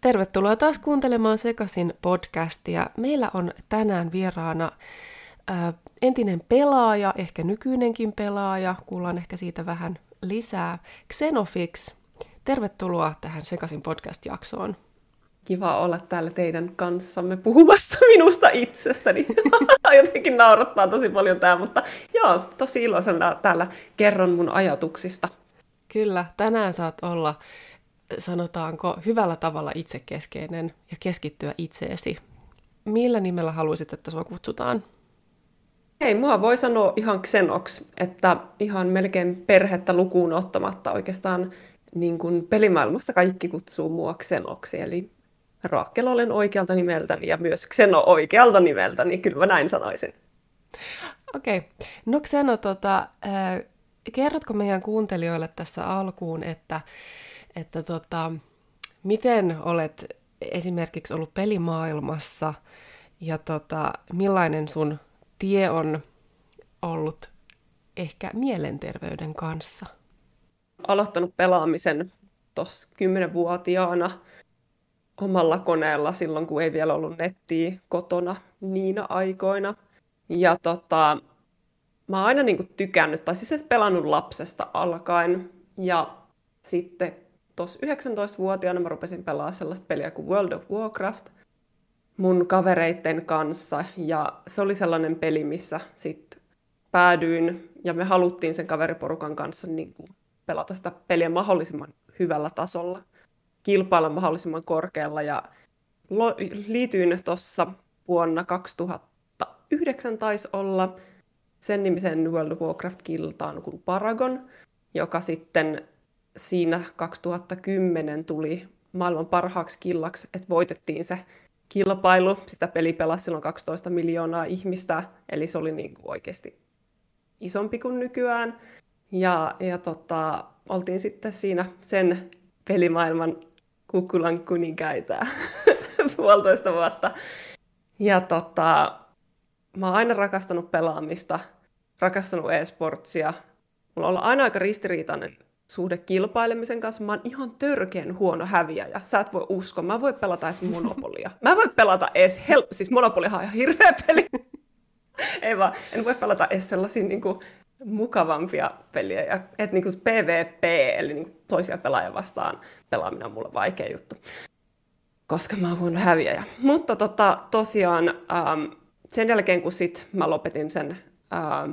Tervetuloa taas kuuntelemaan Sekasin podcastia. Meillä on tänään vieraana ää, entinen pelaaja, ehkä nykyinenkin pelaaja. Kuullaan ehkä siitä vähän lisää. Xenofix, tervetuloa tähän Sekasin podcast-jaksoon. Kiva olla täällä teidän kanssamme puhumassa minusta itsestäni. Jotenkin naurattaa tosi paljon tämä, mutta joo, tosi iloisena täällä kerron mun ajatuksista. Kyllä, tänään saat olla sanotaanko, hyvällä tavalla itsekeskeinen ja keskittyä itseesi. Millä nimellä haluaisit, että sua kutsutaan? Ei, mua voi sanoa ihan Xenox, että ihan melkein perhettä lukuun ottamatta oikeastaan niin kuin pelimaailmasta kaikki kutsuu mua Xenoksi, eli Raakkel olen oikealta nimeltäni ja myös Xeno oikealta nimeltäni, kyllä mä näin sanoisin. Okei. Okay. No Xeno, tota, äh, kerrotko meidän kuuntelijoille tässä alkuun, että että tota, miten olet esimerkiksi ollut pelimaailmassa ja tota, millainen sun tie on ollut ehkä mielenterveyden kanssa? Aloittanut pelaamisen tuossa kymmenenvuotiaana omalla koneella silloin, kun ei vielä ollut nettiä kotona niinä aikoina. Ja tota, mä oon aina niinku tykännyt, tai siis pelannut lapsesta alkaen. Ja sitten tuossa 19-vuotiaana mä rupesin pelaa sellaista peliä kuin World of Warcraft mun kavereitten kanssa. Ja se oli sellainen peli, missä sitten päädyin ja me haluttiin sen kaveriporukan kanssa niin kuin pelata sitä peliä mahdollisimman hyvällä tasolla, kilpailla mahdollisimman korkealla. Ja lo- liityin tuossa vuonna 2009 taisi olla sen nimisen World of Warcraft-kiltaan kuin Paragon, joka sitten siinä 2010 tuli maailman parhaaksi killaksi, että voitettiin se kilpailu. Sitä peli pelasi silloin 12 miljoonaa ihmistä, eli se oli niin kuin oikeasti isompi kuin nykyään. Ja, ja tota, oltiin sitten siinä sen pelimaailman kukkulan kuninkäitä puolitoista vuotta. Ja tota, mä oon aina rakastanut pelaamista, rakastanut e-sportsia. Mulla on ollut aina aika ristiriitainen suhde kilpailemisen kanssa. Mä oon ihan törkeän huono häviäjä. Sä et voi uskoa. Mä voi pelata edes Monopolia. Mä voi pelata edes... Hel- siis Monopolihan on ihan hirveä peli. Ei vaan, en voi pelata edes sellaisia niin kuin, mukavampia peliä. Ja, et, niin PvP, eli niin kuin, toisia pelaajia vastaan pelaaminen on mulle vaikea juttu. Koska mä oon huono häviäjä. Mutta tota, tosiaan ähm, sen jälkeen, kun sit mä lopetin sen ähm,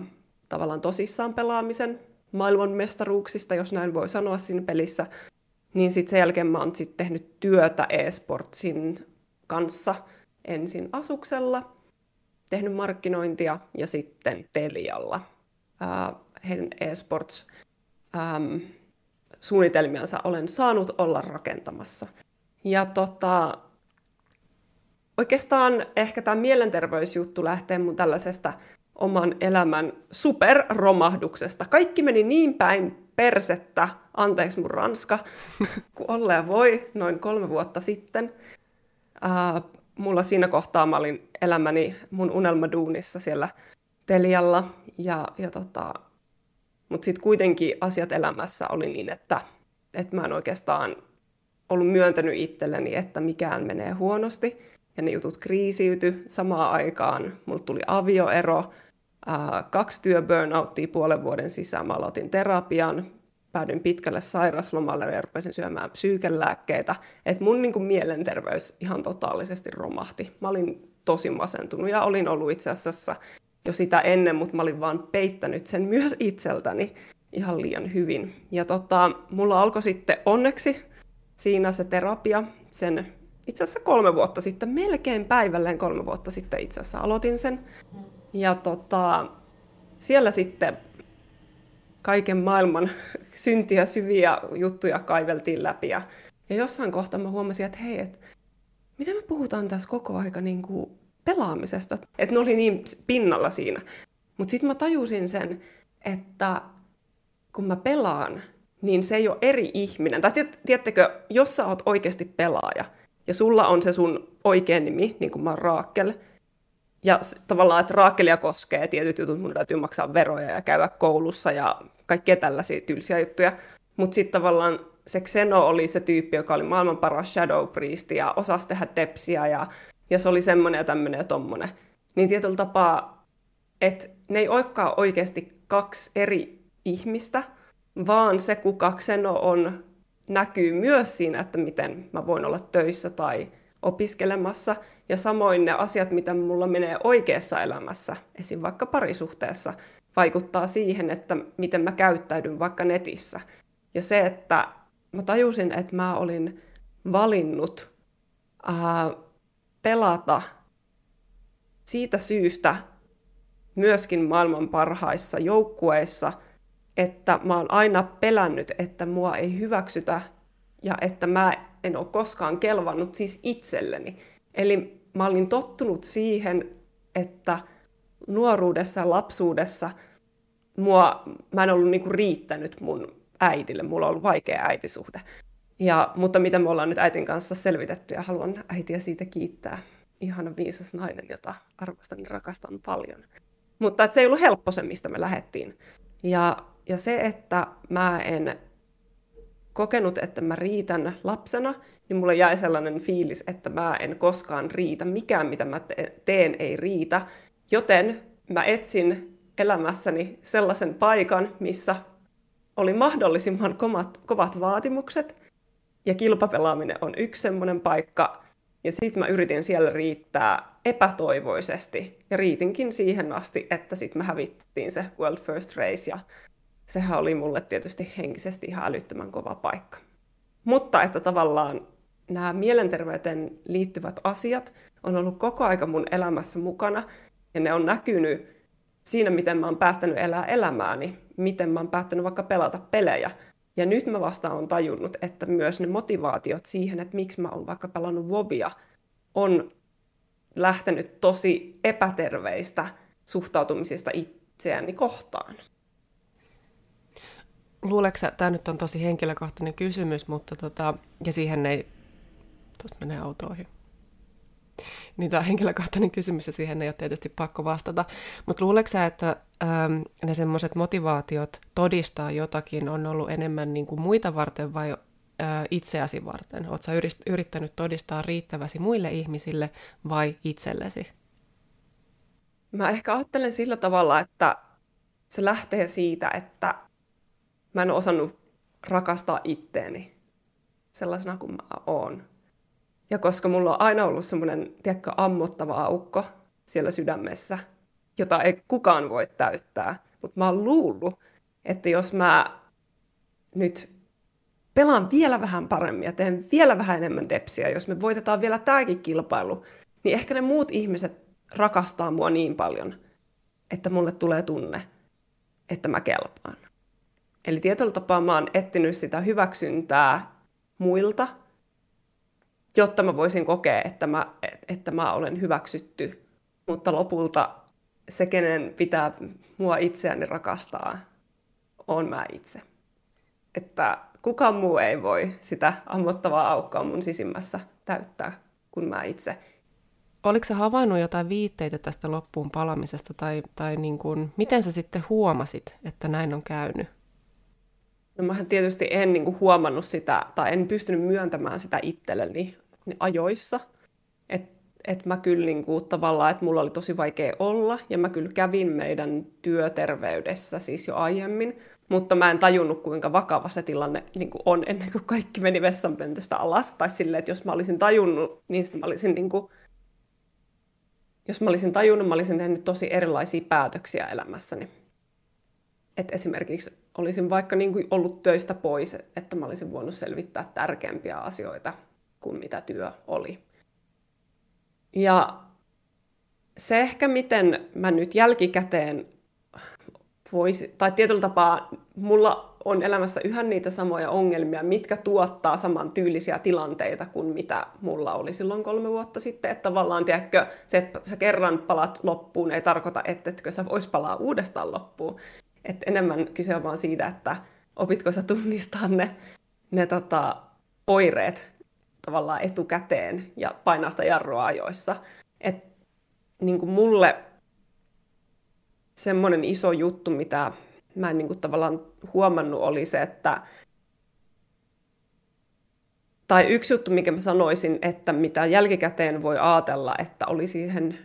tavallaan tosissaan pelaamisen, maailmanmestaruuksista, jos näin voi sanoa siinä pelissä, niin sitten sen jälkeen mä oon sit tehnyt työtä eSportsin kanssa ensin Asuksella, tehnyt markkinointia ja sitten Telialla. Äh, heidän eSports ähm, suunnitelmiansa olen saanut olla rakentamassa. Ja tota, oikeastaan ehkä tämä mielenterveysjuttu lähtee mun tällaisesta oman elämän superromahduksesta. Kaikki meni niin päin persettä, anteeksi mun ranska, kun olleen voi noin kolme vuotta sitten. Ää, mulla siinä kohtaa mä olin elämäni mun unelmaduunissa siellä Telialla. Ja, ja tota, Mutta sitten kuitenkin asiat elämässä oli niin, että, että mä en oikeastaan ollut myöntänyt itselleni, että mikään menee huonosti. Ja ne jutut kriisiyty samaan aikaan. Mulla tuli avioero, Äh, kaksi työburnouttia puolen vuoden sisään. Mä aloitin terapian, päädyin pitkälle sairaslomalle ja rupesin syömään psyykelääkkeitä. Et mun niin kuin, mielenterveys ihan totaalisesti romahti. Mä olin tosi masentunut ja olin ollut itse asiassa jo sitä ennen, mutta mä olin vaan peittänyt sen myös itseltäni ihan liian hyvin. Ja tota, mulla alkoi sitten onneksi siinä se terapia sen itse asiassa kolme vuotta sitten, melkein päivälleen kolme vuotta sitten itse asiassa aloitin sen. Ja tota, siellä sitten kaiken maailman syntiä syviä juttuja kaiveltiin läpi. Ja, ja jossain kohtaa mä huomasin, että hei, et, miten me puhutaan tässä koko aika niin kuin pelaamisesta. Että ne oli niin pinnalla siinä. Mutta sitten mä tajusin sen, että kun mä pelaan, niin se ei ole eri ihminen. Tai tiedättekö, jos sä oot oikeasti pelaaja, ja sulla on se sun oikea nimi, niin kuin mä oon Raakel, ja tavallaan, että raakelia koskee tietyt jutut, mun täytyy maksaa veroja ja käydä koulussa ja kaikkea tällaisia tylsiä juttuja. Mutta sitten tavallaan se Xeno oli se tyyppi, joka oli maailman paras Shadow Priest ja osasi tehdä depsiä ja, ja se oli semmoinen ja tämmöinen ja tommonen. Niin tietyllä tapaa, että ne ei olekaan oikeasti kaksi eri ihmistä, vaan se, kuka Xeno on, näkyy myös siinä, että miten mä voin olla töissä tai opiskelemassa. Ja samoin ne asiat, mitä mulla menee oikeassa elämässä, esim. vaikka parisuhteessa, vaikuttaa siihen, että miten mä käyttäydyn vaikka netissä. Ja se, että mä tajusin, että mä olin valinnut ää, pelata siitä syystä myöskin maailman parhaissa joukkueissa, että mä oon aina pelännyt, että mua ei hyväksytä ja että mä en ole koskaan kelvannut siis itselleni. Eli mä olin tottunut siihen, että nuoruudessa ja lapsuudessa mua, mä en ollut niinku riittänyt mun äidille. Mulla on ollut vaikea äitisuhde. Ja, mutta mitä me ollaan nyt äitin kanssa selvitetty ja haluan äitiä siitä kiittää. Ihana viisas nainen, jota arvostan ja rakastan paljon. Mutta se ei ollut helppo se, mistä me lähdettiin. Ja, ja se, että mä en kokenut, että mä riitän lapsena, niin mulle jäi sellainen fiilis, että mä en koskaan riitä. Mikään, mitä mä teen, ei riitä. Joten mä etsin elämässäni sellaisen paikan, missä oli mahdollisimman kovat, kovat vaatimukset. Ja kilpapelaaminen on yksi semmoinen paikka. Ja sitten mä yritin siellä riittää epätoivoisesti. Ja riitinkin siihen asti, että sitten me hävittiin se World First Race. Ja sehän oli mulle tietysti henkisesti ihan älyttömän kova paikka. Mutta että tavallaan nämä mielenterveyteen liittyvät asiat on ollut koko aika mun elämässä mukana. Ja ne on näkynyt siinä, miten mä oon päättänyt elää elämääni, miten mä oon päättänyt vaikka pelata pelejä. Ja nyt mä vasta on tajunnut, että myös ne motivaatiot siihen, että miksi mä oon vaikka pelannut Vovia, on lähtenyt tosi epäterveistä suhtautumisista itseäni kohtaan. Luuleeko tämä nyt on tosi henkilökohtainen kysymys, mutta tota, ja siihen ei, tuosta menee auto ohi niin tämä on henkilökohtainen kysymys ja siihen ei ole tietysti pakko vastata. Mutta luuleeko sä, että ähm, ne semmoiset motivaatiot todistaa jotakin on ollut enemmän niin kuin muita varten vai äh, itseäsi varten? Oletko sä yrittänyt todistaa riittäväsi muille ihmisille vai itsellesi? Mä ehkä ajattelen sillä tavalla, että se lähtee siitä, että mä en osannut rakastaa itteeni sellaisena kuin mä oon. Ja koska mulla on aina ollut semmoinen, tiedätkö, ammottava aukko siellä sydämessä, jota ei kukaan voi täyttää. Mutta mä oon luullut, että jos mä nyt pelaan vielä vähän paremmin ja teen vielä vähän enemmän depsiä, jos me voitetaan vielä tämäkin kilpailu, niin ehkä ne muut ihmiset rakastaa mua niin paljon, että mulle tulee tunne, että mä kelpaan. Eli tietyllä tapaa mä oon etsinyt sitä hyväksyntää muilta – jotta mä voisin kokea, että mä, että mä olen hyväksytty. Mutta lopulta se, kenen pitää mua itseäni rakastaa, on mä itse. Että kukaan muu ei voi sitä ammottavaa aukkoa mun sisimmässä täyttää kuin mä itse. Oliko sä havainnut jotain viitteitä tästä loppuun palamisesta, tai, tai niin kuin, miten sä sitten huomasit, että näin on käynyt? No mähän tietysti en niin kuin, huomannut sitä, tai en pystynyt myöntämään sitä itselleni ajoissa. Että et mä kyllä niin kuin, tavallaan, että mulla oli tosi vaikea olla, ja mä kyllä kävin meidän työterveydessä siis jo aiemmin, mutta mä en tajunnut, kuinka vakava se tilanne niin kuin on ennen kuin kaikki meni vessanpöntöstä alas. Tai silleen, että jos mä olisin tajunnut, niin mä olisin niin kuin, jos mä olisin tajunnut, mä olisin tehnyt tosi erilaisia päätöksiä elämässäni. Et esimerkiksi olisin vaikka niin kuin ollut töistä pois, että mä olisin voinut selvittää tärkeämpiä asioita kuin mitä työ oli. Ja se ehkä, miten mä nyt jälkikäteen voisi, tai tietyllä tapaa mulla on elämässä yhä niitä samoja ongelmia, mitkä tuottaa saman tyylisiä tilanteita kuin mitä mulla oli silloin kolme vuotta sitten. Että tavallaan, tiedätkö, se, että sä kerran palat loppuun, ei tarkoita, että etkö sä vois palaa uudestaan loppuun. Et enemmän kyse on vaan siitä, että opitko sä tunnistaa ne, ne tota, oireet tavallaan etukäteen ja painaa sitä jarrua ajoissa. Et niin kuin mulle semmoinen iso juttu, mitä mä en niin kuin tavallaan huomannut, oli se, että tai yksi juttu, mikä mä sanoisin, että mitä jälkikäteen voi ajatella, että oli siihen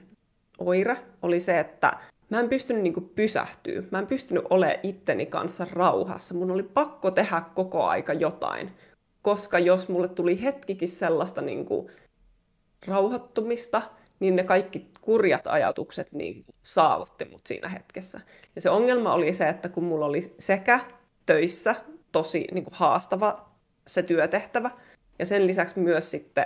oire, oli se, että mä en pystynyt niin pysähtyä. Mä en pystynyt olemaan itteni kanssa rauhassa. Mun oli pakko tehdä koko aika jotain. Koska jos mulle tuli hetkikin sellaista niin kuin rauhoittumista, niin ne kaikki kurjat ajatukset niin saavutti mut siinä hetkessä. Ja se ongelma oli se, että kun mulla oli sekä töissä tosi niin kuin haastava se työtehtävä, ja sen lisäksi myös sitten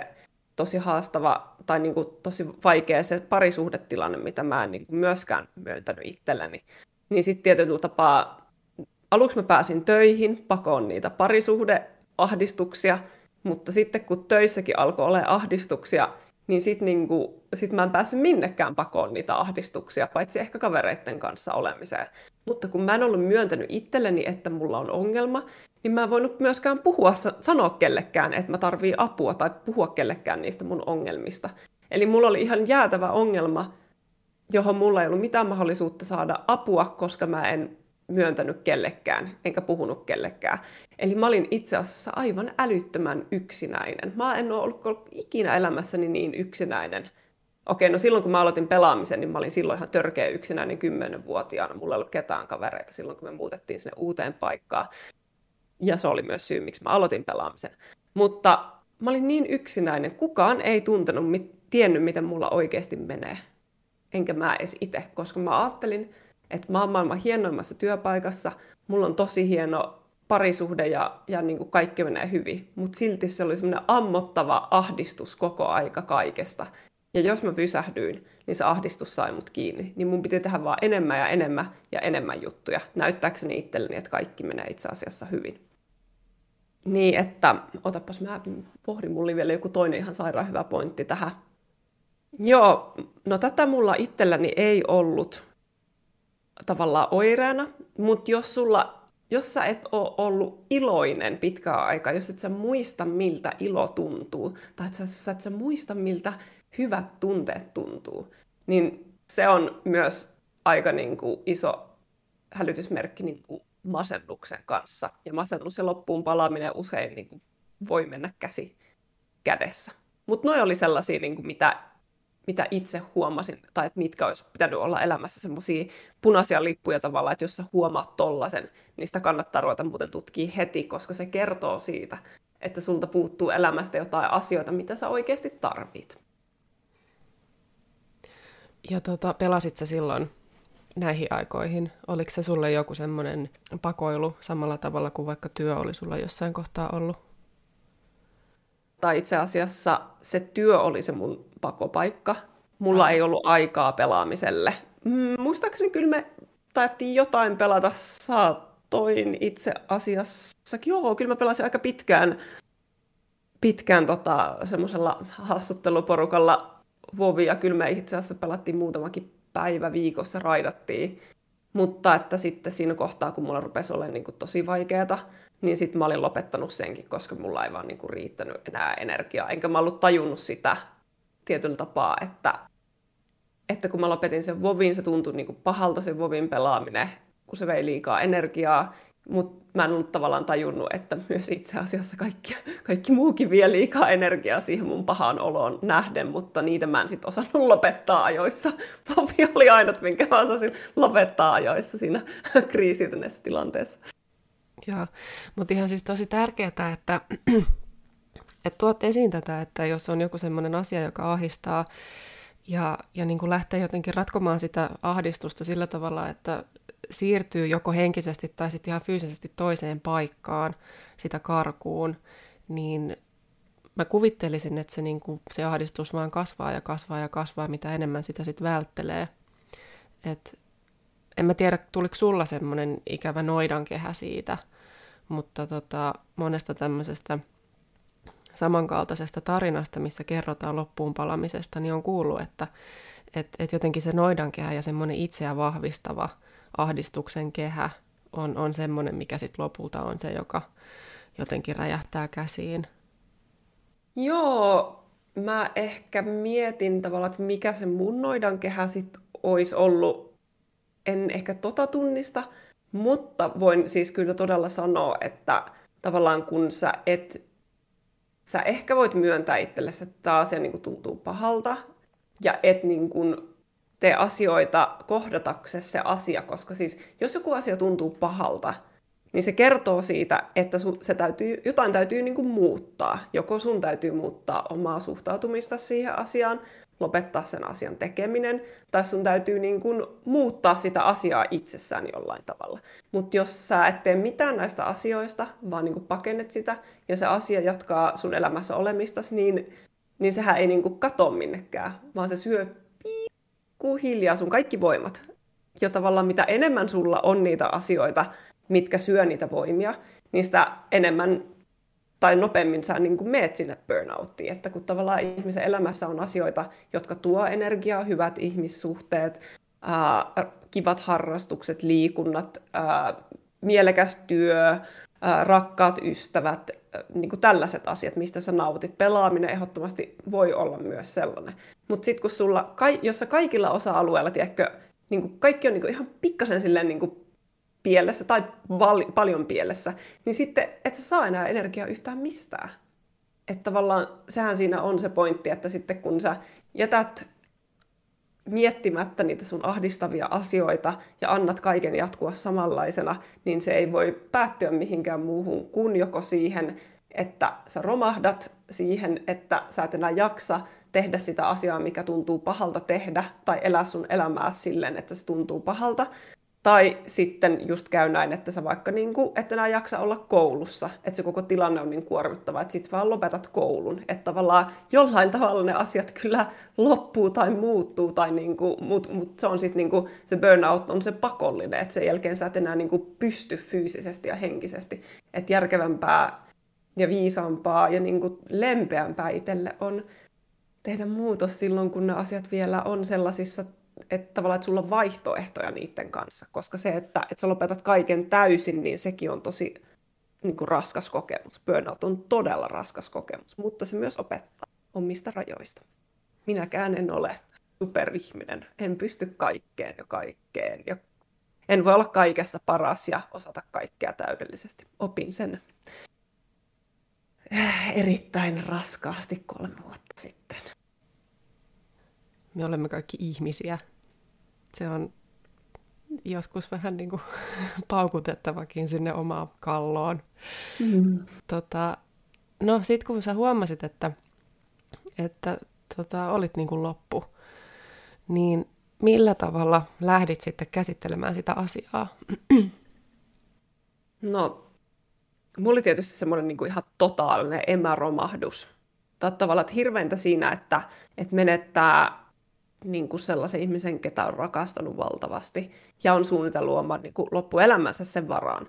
tosi haastava tai niin kuin tosi vaikea se parisuhdetilanne, mitä mä en niin kuin myöskään myöntänyt itselleni. Niin sitten tietyllä tapaa aluksi mä pääsin töihin, pakoon niitä parisuhdeahdistuksia, mutta sitten kun töissäkin alkoi olla ahdistuksia, niin sitten niinku, sit mä en päässyt minnekään pakoon niitä ahdistuksia, paitsi ehkä kavereiden kanssa olemiseen. Mutta kun mä en ollut myöntänyt itselleni, että mulla on ongelma, niin mä en voinut myöskään puhua, sanoa kellekään, että mä tarvii apua tai puhua kellekään niistä mun ongelmista. Eli mulla oli ihan jäätävä ongelma, johon mulla ei ollut mitään mahdollisuutta saada apua, koska mä en myöntänyt kellekään, enkä puhunut kellekään. Eli mä olin itse asiassa aivan älyttömän yksinäinen. Mä en ole ollut ikinä elämässäni niin yksinäinen. Okei, no silloin kun mä aloitin pelaamisen, niin mä olin silloin ihan törkeä yksinäinen kymmenenvuotiaana. Mulla ei ollut ketään kavereita silloin, kun me muutettiin sinne uuteen paikkaan. Ja se oli myös syy, miksi mä aloitin pelaamisen. Mutta mä olin niin yksinäinen, kukaan ei tuntenut, tiennyt, miten mulla oikeasti menee. Enkä mä edes itse, koska mä ajattelin, että mä oon maailman hienoimmassa työpaikassa, mulla on tosi hieno parisuhde ja, ja niin kuin kaikki menee hyvin, mutta silti se oli semmoinen ammottava ahdistus koko aika kaikesta. Ja jos mä pysähdyin, niin se ahdistus sai mut kiinni. Niin mun piti tehdä vaan enemmän ja enemmän ja enemmän juttuja, näyttääkseni itselleni, että kaikki menee itse asiassa hyvin. Niin, että otapas mä pohdin, mulla oli vielä joku toinen ihan sairaan hyvä pointti tähän. Joo, no tätä mulla itselläni ei ollut tavallaan oireena, mutta jos sulla jos sä et ole ollut iloinen pitkään aikaa, jos et sä muista, miltä ilo tuntuu, tai että sä, et sä muista, miltä hyvät tunteet tuntuu, niin se on myös aika niin kuin iso hälytysmerkki niin kuin masennuksen kanssa. Ja masennus ja loppuun palaaminen usein niin kuin voi mennä käsi kädessä. Mutta noi oli sellaisia, niin kuin mitä mitä itse huomasin, tai että mitkä olisi pitänyt olla elämässä semmoisia punaisia lippuja tavallaan, että jos sä huomaat tollasen, niin sitä kannattaa ruveta muuten tutkia heti, koska se kertoo siitä, että sulta puuttuu elämästä jotain asioita, mitä sä oikeasti tarvit. Ja tota, pelasit sä silloin näihin aikoihin? Oliko se sulle joku semmoinen pakoilu samalla tavalla kuin vaikka työ oli sulla jossain kohtaa ollut? Tai itse asiassa se työ oli se mun pakopaikka. Mulla ei ollut aikaa pelaamiselle. Mm, muistaakseni kyllä me taettiin jotain pelata. Saatoin itse asiassa. Joo, kyllä mä pelasin aika pitkään, pitkään tota, semmoisella haastatteluporukalla Vovia. Kyllä me itse asiassa pelattiin muutamakin päivä viikossa, raidattiin. Mutta että sitten siinä kohtaa, kun mulla rupesi olemaan niin kuin tosi vaikeaa, niin sitten mä olin lopettanut senkin, koska mulla ei vaan niin kuin riittänyt enää energiaa. Enkä mä ollut tajunnut sitä tietyllä tapaa, että, että kun mä lopetin sen vovin, se tuntui niin kuin pahalta se vovin pelaaminen, kun se vei liikaa energiaa. Mutta mä en ollut tavallaan tajunnut, että myös itse asiassa kaikki, kaikki muukin vie liikaa energiaa siihen mun pahaan oloon nähden, mutta niitä mä en sitten osannut lopettaa ajoissa. Vovi oli ainut, minkä mä osasin lopettaa ajoissa siinä kriisiytyneessä tilanteessa. Joo, mutta ihan siis tosi tärkeää, että, että tuot esiin tätä, että jos on joku sellainen asia, joka ahistaa, ja, ja niin kuin lähtee jotenkin ratkomaan sitä ahdistusta sillä tavalla, että siirtyy joko henkisesti tai sitten ihan fyysisesti toiseen paikkaan sitä karkuun, niin mä kuvittelisin, että se, niin kuin, se ahdistus vaan kasvaa ja kasvaa ja kasvaa, mitä enemmän sitä sitten välttelee. Et en mä tiedä, tuliko sulla semmoinen ikävä noidankehä siitä, mutta tota, monesta tämmöisestä samankaltaisesta tarinasta, missä kerrotaan loppuun palamisesta, niin on kuullut, että et, et jotenkin se noidankehä ja semmoinen itseä vahvistava ahdistuksen kehä on, on semmoinen, mikä sitten lopulta on se, joka jotenkin räjähtää käsiin. Joo, mä ehkä mietin tavallaan, että mikä se mun noidankehä sit olisi ollut. En ehkä tota tunnista, mutta voin siis kyllä todella sanoa, että tavallaan kun sä et, sä ehkä voit myöntää itsellesi, että tämä asia niin kuin tuntuu pahalta, ja et niin kuin tee asioita kohdataksesi se asia, koska siis jos joku asia tuntuu pahalta, niin se kertoo siitä, että se täytyy, jotain täytyy niin kuin muuttaa. Joko sun täytyy muuttaa omaa suhtautumista siihen asiaan, lopettaa sen asian tekeminen, tai sun täytyy niin kuin muuttaa sitä asiaa itsessään jollain tavalla. Mutta jos sä et tee mitään näistä asioista, vaan niin kuin pakennet sitä, ja se asia jatkaa sun elämässä olemista, niin, niin sehän ei niin kuin kato minnekään, vaan se syö hiljaa sun kaikki voimat. Ja tavallaan mitä enemmän sulla on niitä asioita, mitkä syö niitä voimia, niin sitä enemmän tai nopeammin sä niin kuin meet sinne burnouttiin. Että kun tavallaan ihmisen elämässä on asioita, jotka tuo energiaa, hyvät ihmissuhteet, ää, kivat harrastukset, liikunnat, ää, mielekäs työ, ää, rakkaat ystävät, niin kuin tällaiset asiat, mistä sä nautit. Pelaaminen ehdottomasti voi olla myös sellainen. Mutta sitten kun sulla, jos sä kaikilla osa-alueilla, tiedätkö, niin kuin kaikki on niin kuin ihan pikkasen silleen niin kuin pielessä tai val- paljon pielessä, niin sitten et sä saa enää energiaa yhtään mistään. Että tavallaan sehän siinä on se pointti, että sitten kun sä jätät miettimättä niitä sun ahdistavia asioita ja annat kaiken jatkua samanlaisena, niin se ei voi päättyä mihinkään muuhun kuin joko siihen, että sä romahdat siihen, että sä et enää jaksa tehdä sitä asiaa, mikä tuntuu pahalta tehdä, tai elää sun elämää silleen, että se tuntuu pahalta, tai sitten just käy näin, että sä vaikka niin kuin, et enää jaksa olla koulussa, että se koko tilanne on niin kuormittava, että sit vaan lopetat koulun. Että tavallaan jollain tavalla ne asiat kyllä loppuu tai muuttuu, tai niin kuin, mutta mut se on sitten niin kuin, se burnout on se pakollinen, että sen jälkeen sä et enää niin kuin pysty fyysisesti ja henkisesti. Että järkevämpää ja viisaampaa ja niin kuin lempeämpää itselle on tehdä muutos silloin, kun ne asiat vielä on sellaisissa että tavallaan, että sulla on vaihtoehtoja niiden kanssa, koska se, että, että sä lopetat kaiken täysin, niin sekin on tosi niin kuin raskas kokemus. Burnout on todella raskas kokemus, mutta se myös opettaa omista rajoista. Minäkään en ole superihminen, en pysty kaikkeen ja kaikkeen, ja en voi olla kaikessa paras ja osata kaikkea täydellisesti. Opin sen erittäin raskaasti kolme vuotta sitten. Me olemme kaikki ihmisiä se on joskus vähän niin kuin paukutettavakin sinne omaan kalloon. Mm. Tota, no sit kun sä huomasit, että, että tota, olit niin kuin loppu, niin millä tavalla lähdit sitten käsittelemään sitä asiaa? No, mulla oli tietysti semmoinen niin kuin ihan totaalinen emäromahdus. Tai tavallaan että hirveintä siinä, että, että menettää niin kuin sellaisen ihmisen, ketä on rakastanut valtavasti ja on suunnitellut oman niin kuin loppuelämänsä sen varaan,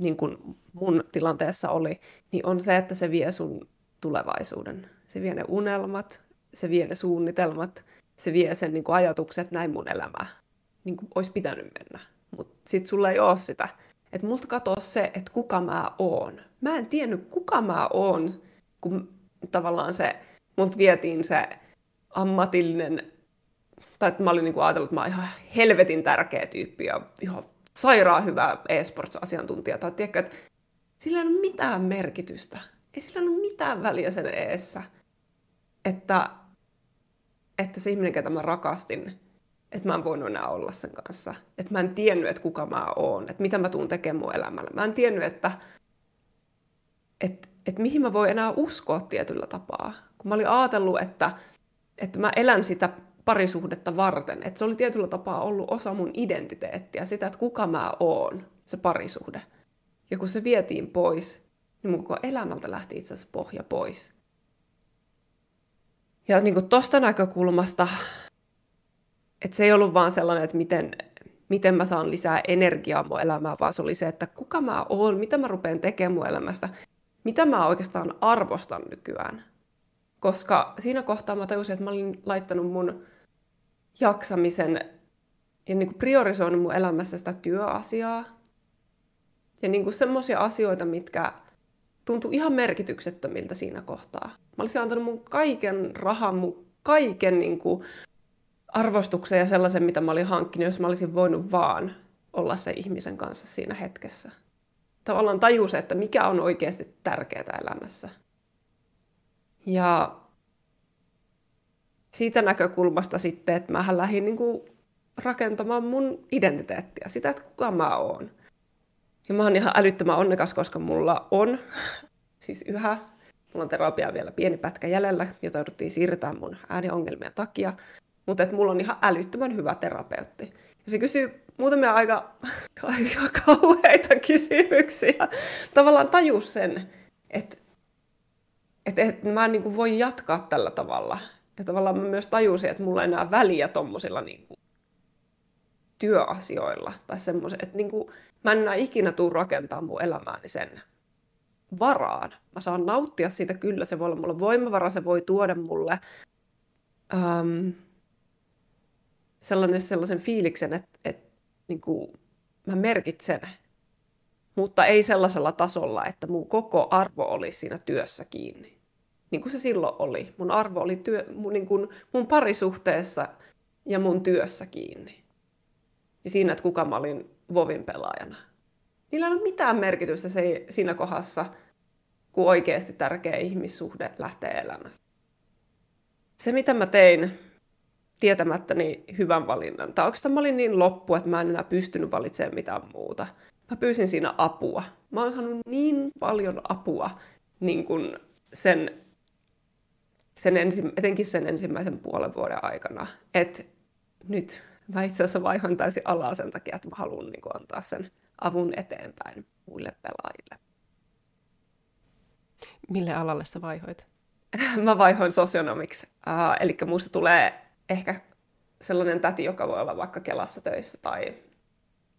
niin kuin mun tilanteessa oli, niin on se, että se vie sun tulevaisuuden. Se vie ne unelmat, se vie ne suunnitelmat, se vie sen niin kuin ajatukset, näin mun elämää niin kuin olisi pitänyt mennä. Mutta sitten sulla ei ole sitä. Että multa katoaa se, että kuka mä oon. Mä en tiennyt, kuka mä oon, kun tavallaan se, multa vietiin se ammatillinen tai että mä olin niin kuin ajatellut, että mä oon ihan helvetin tärkeä tyyppi ja ihan sairaan hyvä e-sports-asiantuntija. Tai tiedätkö, että sillä ei ole mitään merkitystä. Ei sillä ole mitään väliä sen eessä, että, että se ihminen, ketä mä rakastin, että mä en voinut enää olla sen kanssa. Että mä en tiennyt, että kuka mä oon, että mitä mä tuun tekemään mun elämällä. Mä en tiennyt, että, että, että mihin mä voin enää uskoa tietyllä tapaa. Kun mä olin ajatellut, että, että mä elän sitä parisuhdetta varten. Että se oli tietyllä tapaa ollut osa mun identiteettiä, sitä, että kuka mä oon, se parisuhde. Ja kun se vietiin pois, niin mun koko elämältä lähti itse asiassa pohja pois. Ja niin kuin tosta näkökulmasta, että se ei ollut vaan sellainen, että miten, miten mä saan lisää energiaa mun elämään, vaan se oli se, että kuka mä oon, mitä mä rupean tekemään mun elämästä, mitä mä oikeastaan arvostan nykyään. Koska siinä kohtaa mä tajusin, että mä olin laittanut mun jaksamisen ja niin kuin priorisoinut mun elämässä sitä työasiaa. Ja niin kuin semmoisia asioita, mitkä tuntui ihan merkityksettömiltä siinä kohtaa. Mä olisin antanut mun kaiken rahan, mun kaiken niin kuin, arvostuksen ja sellaisen, mitä mä olin hankkinut, jos mä olisin voinut vaan olla se ihmisen kanssa siinä hetkessä. Tavallaan tajus, että mikä on oikeasti tärkeää elämässä. Ja siitä näkökulmasta sitten, että mä lähdin niin kuin rakentamaan mun identiteettiä, sitä, että kuka mä oon. Ja mä oon ihan älyttömän onnekas, koska mulla on, siis yhä, mulla on terapiaa vielä pieni pätkä jäljellä, jota jouduttiin siirtää mun ääniongelmien takia, mutta että mulla on ihan älyttömän hyvä terapeutti. Ja se kysyy muutamia aika, aika kauheita kysymyksiä. Tavallaan tajus sen, että, että, että mä en niin kuin voi jatkaa tällä tavalla. Ja tavallaan mä myös tajusin, että mulla ei enää väliä tommosilla niin kuin työasioilla. Tai semmoisen, että niin kuin, mä en enää ikinä tuu rakentaa mun elämääni sen varaan. Mä saan nauttia siitä kyllä, se voi olla mulle voimavara, se voi tuoda mulle um, sellainen, sellaisen fiiliksen, että, että niin kuin, mä merkitsen, mutta ei sellaisella tasolla, että mun koko arvo olisi siinä työssä kiinni. Niin kuin se silloin oli. Mun arvo oli työ, mun, niin kuin, mun parisuhteessa ja mun työssä kiinni. Ja siinä, että kuka mä olin Vovin pelaajana. Niillä ei ole mitään merkitystä se, siinä kohdassa, kun oikeasti tärkeä ihmissuhde lähtee elämästä. Se, mitä mä tein tietämättäni hyvän valinnan. Tai oikeastaan mä olin niin loppu, että mä en enää pystynyt valitsemaan mitään muuta. Mä pyysin siinä apua. Mä oon saanut niin paljon apua niin kuin sen, sen ensi, etenkin sen ensimmäisen puolen vuoden aikana. Että nyt mä itse asiassa vaihoin täysin alaa sen takia, että mä haluan niin kuin, antaa sen avun eteenpäin muille pelaajille. Mille alalle sä vaihoit? mä vaihoin sosionomiksi. Uh, eli muusta tulee ehkä sellainen täti, joka voi olla vaikka Kelassa töissä tai,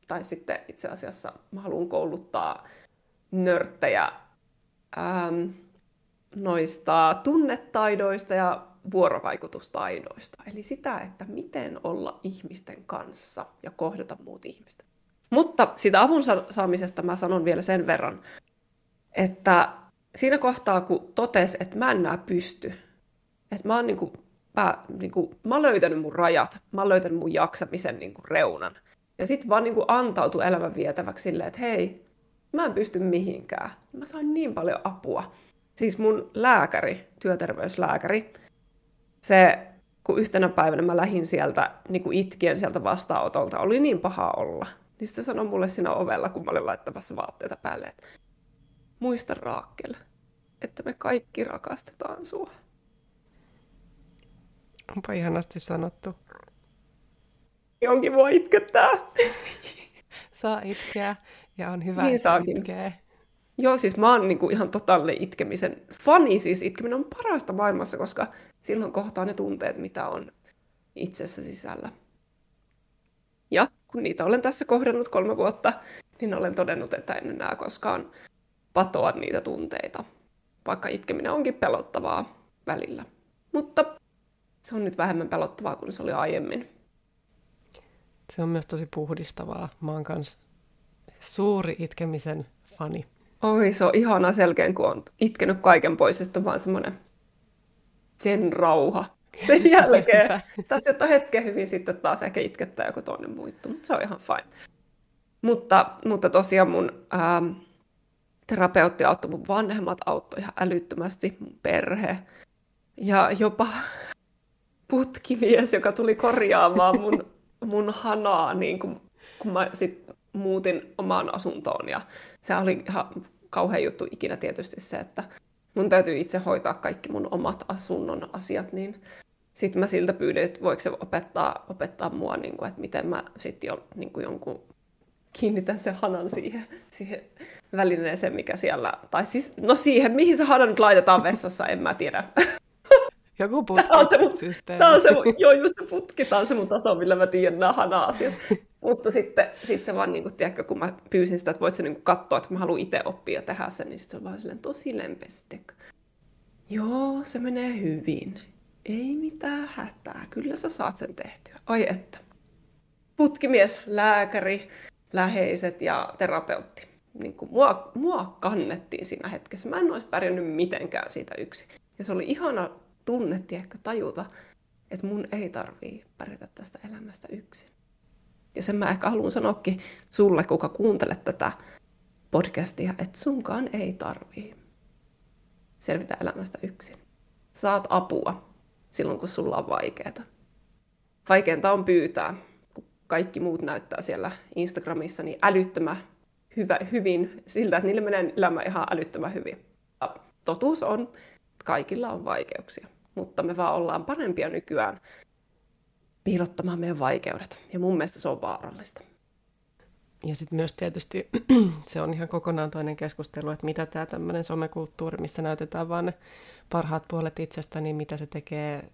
tai sitten itse asiassa mä haluan kouluttaa nörttejä ähm, noista tunnetaidoista ja vuorovaikutustaidoista. Eli sitä, että miten olla ihmisten kanssa ja kohdata muut ihmiset. Mutta sitä avun saamisesta mä sanon vielä sen verran, että siinä kohtaa, kun totes, että mä en enää pysty, että mä oon niin kuin mä, niin kuin, mä oon löytänyt mun rajat, mä oon löytänyt mun jaksamisen niin kuin, reunan. Ja sitten vaan niin kuin, antautu elämän vietäväksi silleen, että hei, mä en pysty mihinkään. Mä sain niin paljon apua. Siis mun lääkäri, työterveyslääkäri, se, kun yhtenä päivänä mä lähdin sieltä niin kuin itkien sieltä vastaanotolta, oli niin paha olla. Niin se sanoi mulle siinä ovella, kun mä olin laittamassa vaatteita päälle, että muista Raakkel, että me kaikki rakastetaan sua. Onpa ihanasti sanottu. Jonkin voi itkettää. Saa itkeä ja on hyvä, niin että itkee. Joo, siis mä oon niinku ihan totaalinen itkemisen fani. Siis itkeminen on parasta maailmassa, koska silloin kohtaa ne tunteet, mitä on itsessä sisällä. Ja kun niitä olen tässä kohdannut kolme vuotta, niin olen todennut, että en enää koskaan patoa niitä tunteita, vaikka itkeminen onkin pelottavaa välillä. Mutta se on nyt vähemmän pelottavaa kuin se oli aiemmin. Se on myös tosi puhdistavaa. Mä oon kanssa suuri itkemisen fani. Oi, se on ihana selkeän, kun on itkenyt kaiken pois, että on vaan semmoinen sen rauha sen jälkeen. Tässä on hetken hyvin sitten taas ehkä itkettää joku toinen muittu, mutta se on ihan fine. Mutta, mutta tosiaan mun ähm, terapeutti auttoi mun vanhemmat, auttoi ihan älyttömästi mun perhe. Ja jopa putkimies, joka tuli korjaamaan mun, mun hanaa, niin kun, kun mä sit muutin omaan asuntoon. Ja se oli ihan kauhean juttu ikinä tietysti se, että mun täytyy itse hoitaa kaikki mun omat asunnon asiat, niin sitten mä siltä pyydin, että voiko se opettaa, opettaa mua, niin kuin, että miten mä sitten jo, niin kuin jonkun kiinnitän sen hanan siihen, siihen välineeseen, mikä siellä, tai siis, no siihen, mihin se hanan nyt laitetaan vessassa, en mä tiedä. Joku putki tämä on se mun, tämä on se mun, joo, just se putki, tämä on se mun taso, millä mä tiedän nämä hana-asiat. Mutta sitten sit se vaan, niin kuin, tiedätkö, kun mä pyysin sitä, että voit se niin katsoa, että mä haluan itse oppia tehdä sen, niin sitten se on vaan silleen tosi lempeästi. Joo, se menee hyvin. Ei mitään hätää, kyllä sä saat sen tehtyä. Ai että. Putkimies, lääkäri, läheiset ja terapeutti. niin kuin, mua, mua kannettiin siinä hetkessä. Mä en olisi pärjännyt mitenkään siitä yksi. Ja se oli ihana tunne, ehkä tajuta, että mun ei tarvii pärjätä tästä elämästä yksin. Ja sen mä ehkä haluan sanoakin sulle, kuka kuuntelet tätä podcastia, että sunkaan ei tarvii selvitä elämästä yksin. Saat apua silloin, kun sulla on vaikeaa. Vaikeinta on pyytää, kun kaikki muut näyttää siellä Instagramissa niin älyttömän hyvä, hyvin siltä, että niille menee elämä ihan älyttömän hyvin. Ja totuus on, että kaikilla on vaikeuksia, mutta me vaan ollaan parempia nykyään piilottamaan meidän vaikeudet. Ja mun mielestä se on vaarallista. Ja sitten myös tietysti se on ihan kokonaan toinen keskustelu, että mitä tämä tämmöinen somekulttuuri, missä näytetään vaan ne parhaat puolet itsestä, niin mitä se tekee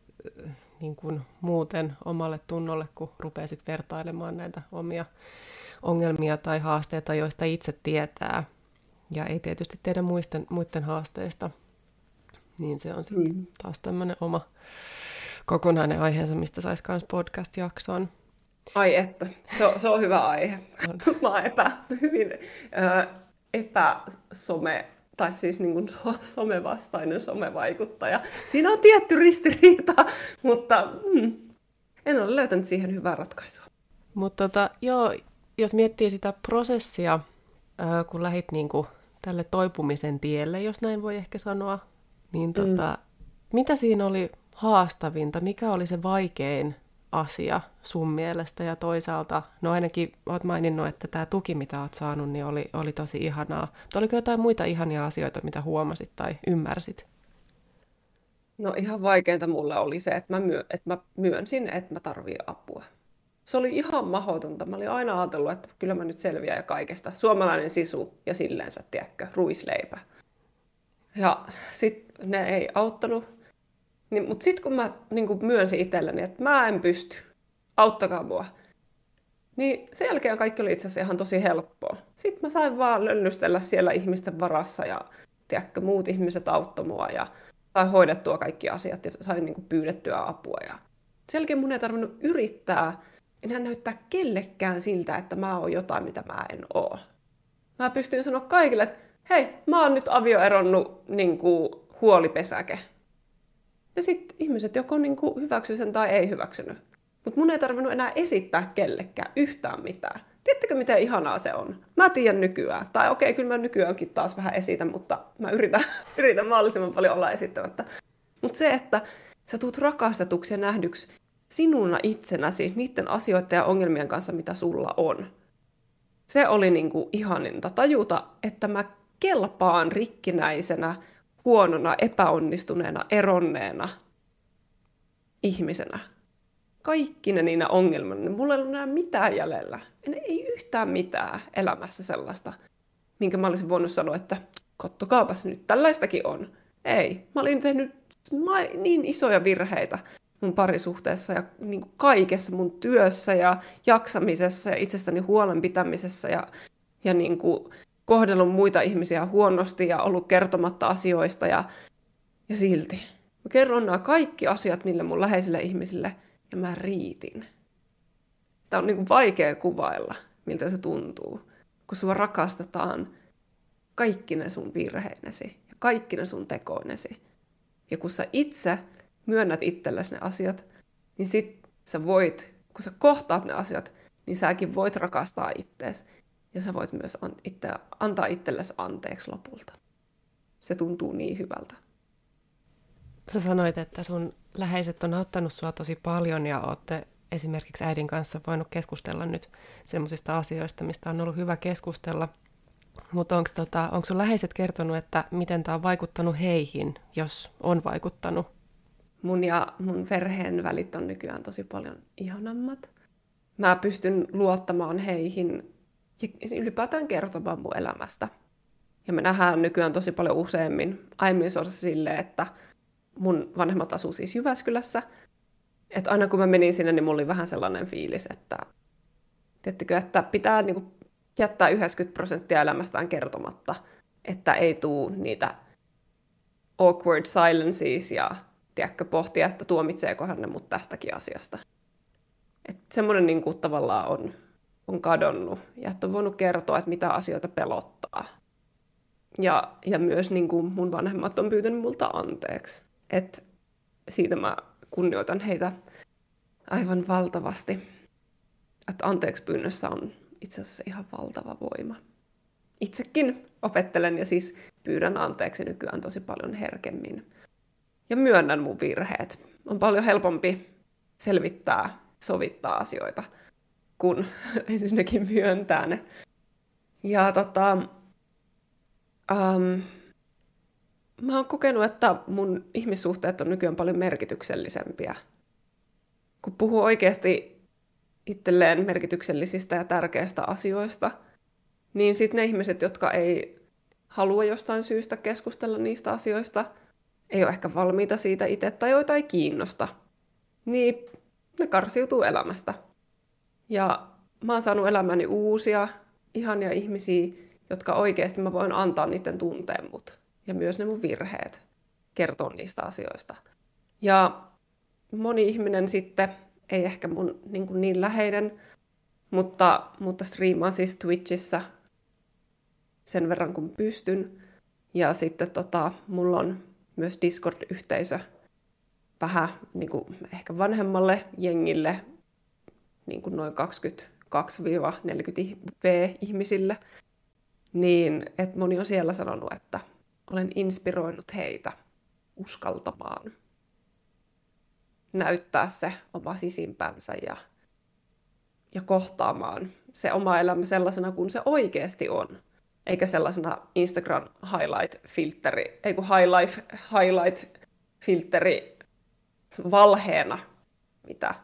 äh, niin kuin muuten omalle tunnolle, kun rupeaa sitten vertailemaan näitä omia ongelmia tai haasteita, joista itse tietää. Ja ei tietysti teidän muisten, muiden haasteista. Niin se on sitten mm. taas tämmöinen oma kokonainen aiheensa, mistä saisi myös podcast-jakson. Ai että, se on, se on hyvä aihe. On. Mä oon epä, hyvin äh, epäsome, tai siis niin kuin somevastainen somevaikuttaja. Siinä on tietty ristiriita, mutta mm, en ole löytänyt siihen hyvää ratkaisua. Mutta tota, joo, jos miettii sitä prosessia, äh, kun lähit niin kuin tälle toipumisen tielle, jos näin voi ehkä sanoa, niin tota, mm. mitä siinä oli haastavinta, mikä oli se vaikein asia sun mielestä ja toisaalta, no ainakin oot maininnut, että tämä tuki, mitä oot saanut, niin oli, oli tosi ihanaa. Mutta oliko jotain muita ihania asioita, mitä huomasit tai ymmärsit? No ihan vaikeinta mulle oli se, että mä, myö, että mä myönsin, että mä tarvii apua. Se oli ihan mahdotonta. Mä olin aina ajatellut, että kyllä mä nyt selviän ja kaikesta. Suomalainen sisu ja silleensä, tiedätkö, ruisleipä. Ja sitten ne ei auttanut niin, mutta sitten kun mä niin kun myönsin itselleni, että mä en pysty, auttakaa mua, niin sen jälkeen kaikki oli itse asiassa ihan tosi helppoa. Sitten mä sain vaan löllystellä siellä ihmisten varassa ja tiedätkö, muut ihmiset auttoi mua ja sain hoidettua kaikki asiat ja sain niin pyydettyä apua. Ja sen jälkeen mun ei tarvinnut yrittää enää näyttää kellekään siltä, että mä oon jotain, mitä mä en oo. Mä pystyin sanoa kaikille, että hei, mä oon nyt avioeronnut niin kuin, huolipesäke. Ja sitten ihmiset joko niin hyväksy sen tai ei hyväksynyt. Mutta mun ei tarvinnut enää esittää kellekään yhtään mitään. Tiedättekö, miten ihanaa se on? Mä tiedän nykyään. Tai okei, okay, kyllä mä nykyäänkin taas vähän esitän, mutta mä yritän, yritän mahdollisimman paljon olla esittämättä. Mutta se, että sä tuut rakastetuksi ja nähdyksi sinuna itsenäsi niiden asioiden ja ongelmien kanssa, mitä sulla on. Se oli niinku ihaninta tajuta, että mä kelpaan rikkinäisenä, huonona, epäonnistuneena, eronneena ihmisenä. Kaikki ne niinä ongelmina. Mulla ei ollut enää mitään jäljellä. En, ei yhtään mitään elämässä sellaista, minkä mä olisin voinut sanoa, että kattokaapas nyt, tällaistakin on. Ei. Mä olin tehnyt niin isoja virheitä mun parisuhteessa ja niin kuin kaikessa mun työssä ja jaksamisessa ja itsestäni huolen pitämisessä ja, ja niin kuin kohdellut muita ihmisiä huonosti ja ollut kertomatta asioista ja, ja silti. Mä kerron nämä kaikki asiat niille mun läheisille ihmisille ja mä riitin. Tämä on niin vaikea kuvailla, miltä se tuntuu, kun sua rakastetaan kaikki ne sun virheinesi ja kaikki ne sun tekoinesi. Ja kun sä itse myönnät itsellesi ne asiat, niin sit sä voit, kun sä kohtaat ne asiat, niin säkin voit rakastaa ittees ja sä voit myös an- itse, antaa itsellesi anteeksi lopulta. Se tuntuu niin hyvältä. Sä sanoit, että sun läheiset on auttanut sua tosi paljon ja olette esimerkiksi äidin kanssa voinut keskustella nyt semmoisista asioista, mistä on ollut hyvä keskustella. Mutta onko tota, sun läheiset kertonut, että miten tämä on vaikuttanut heihin, jos on vaikuttanut? Mun ja mun perheen välit on nykyään tosi paljon ihanammat. Mä pystyn luottamaan heihin ja ylipäätään kertomaan mun elämästä. Ja me nähdään nykyään tosi paljon useammin. Aiemmin se silleen, että mun vanhemmat asuu siis Jyväskylässä. Että aina kun mä menin sinne, niin mulla oli vähän sellainen fiilis, että, tiedättekö, että pitää niin kuin jättää 90 prosenttia elämästään kertomatta, että ei tuu niitä awkward silences ja tiedätkö, pohtia, että tuomitseeko hän ne mut tästäkin asiasta. Että semmoinen niin tavallaan on on kadonnut ja että on voinut kertoa, että mitä asioita pelottaa. Ja, ja myös niin kuin mun vanhemmat on pyytänyt multa anteeksi. Että siitä mä kunnioitan heitä aivan valtavasti. Että anteeksi pyynnössä on itse asiassa ihan valtava voima. Itsekin opettelen ja siis pyydän anteeksi nykyään tosi paljon herkemmin. Ja myönnän mun virheet. On paljon helpompi selvittää, sovittaa asioita, kun ensinnäkin myöntää ne. Ja tota, um, mä oon kokenut, että mun ihmissuhteet on nykyään paljon merkityksellisempiä. Kun puhuu oikeasti itselleen merkityksellisistä ja tärkeistä asioista, niin sitten ne ihmiset, jotka ei halua jostain syystä keskustella niistä asioista, ei ole ehkä valmiita siitä itse tai joita ei kiinnosta, niin ne karsiutuu elämästä. Ja mä oon saanut elämäni uusia, ihania ihmisiä, jotka oikeasti mä voin antaa niiden tunteen mut. Ja myös ne mun virheet kertoo niistä asioista. Ja moni ihminen sitten, ei ehkä mun niin, kuin niin läheinen, mutta, mutta striimaan siis Twitchissä sen verran kun pystyn. Ja sitten tota, mulla on myös Discord-yhteisö vähän niin kuin ehkä vanhemmalle jengille, niin kuin noin 22-40V-ihmisille, niin että moni on siellä sanonut, että olen inspiroinut heitä uskaltamaan näyttää se oma sisimpänsä ja, ja kohtaamaan se oma elämä sellaisena kuin se oikeasti on. Eikä sellaisena Instagram highlight-filteri, ei kun highlight, highlight-filteri valheena, mitä,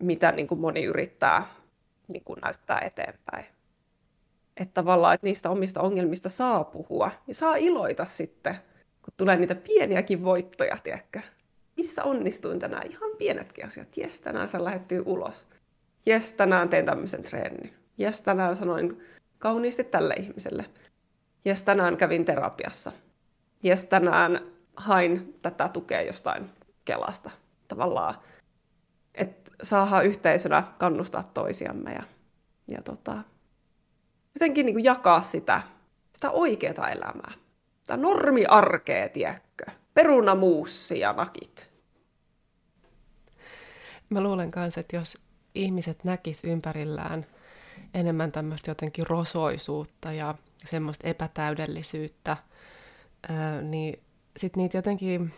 mitä niin kuin moni yrittää niin kuin näyttää eteenpäin. Että tavallaan, että niistä omista ongelmista saa puhua ja saa iloita sitten, kun tulee niitä pieniäkin voittoja, tiedätkö? Missä onnistuin tänään? Ihan pienetkin asiat. Jes, tänään sä lähettyy ulos. Jes, tänään tein tämmöisen treenin. Jes, tänään sanoin kauniisti tälle ihmiselle. Jes, tänään kävin terapiassa. Jes, tänään hain tätä tukea jostain Kelasta tavallaan. Että saadaan yhteisönä kannustaa toisiamme ja, ja tota, jotenkin niin kuin jakaa sitä, sitä oikeaa elämää. Sitä normiarkea, tiedätkö? Perunamuussi ja nakit. Mä luulen kanssa, että jos ihmiset näkis ympärillään enemmän tämmöistä jotenkin rosoisuutta ja semmoista epätäydellisyyttä, niin sitten niitä jotenkin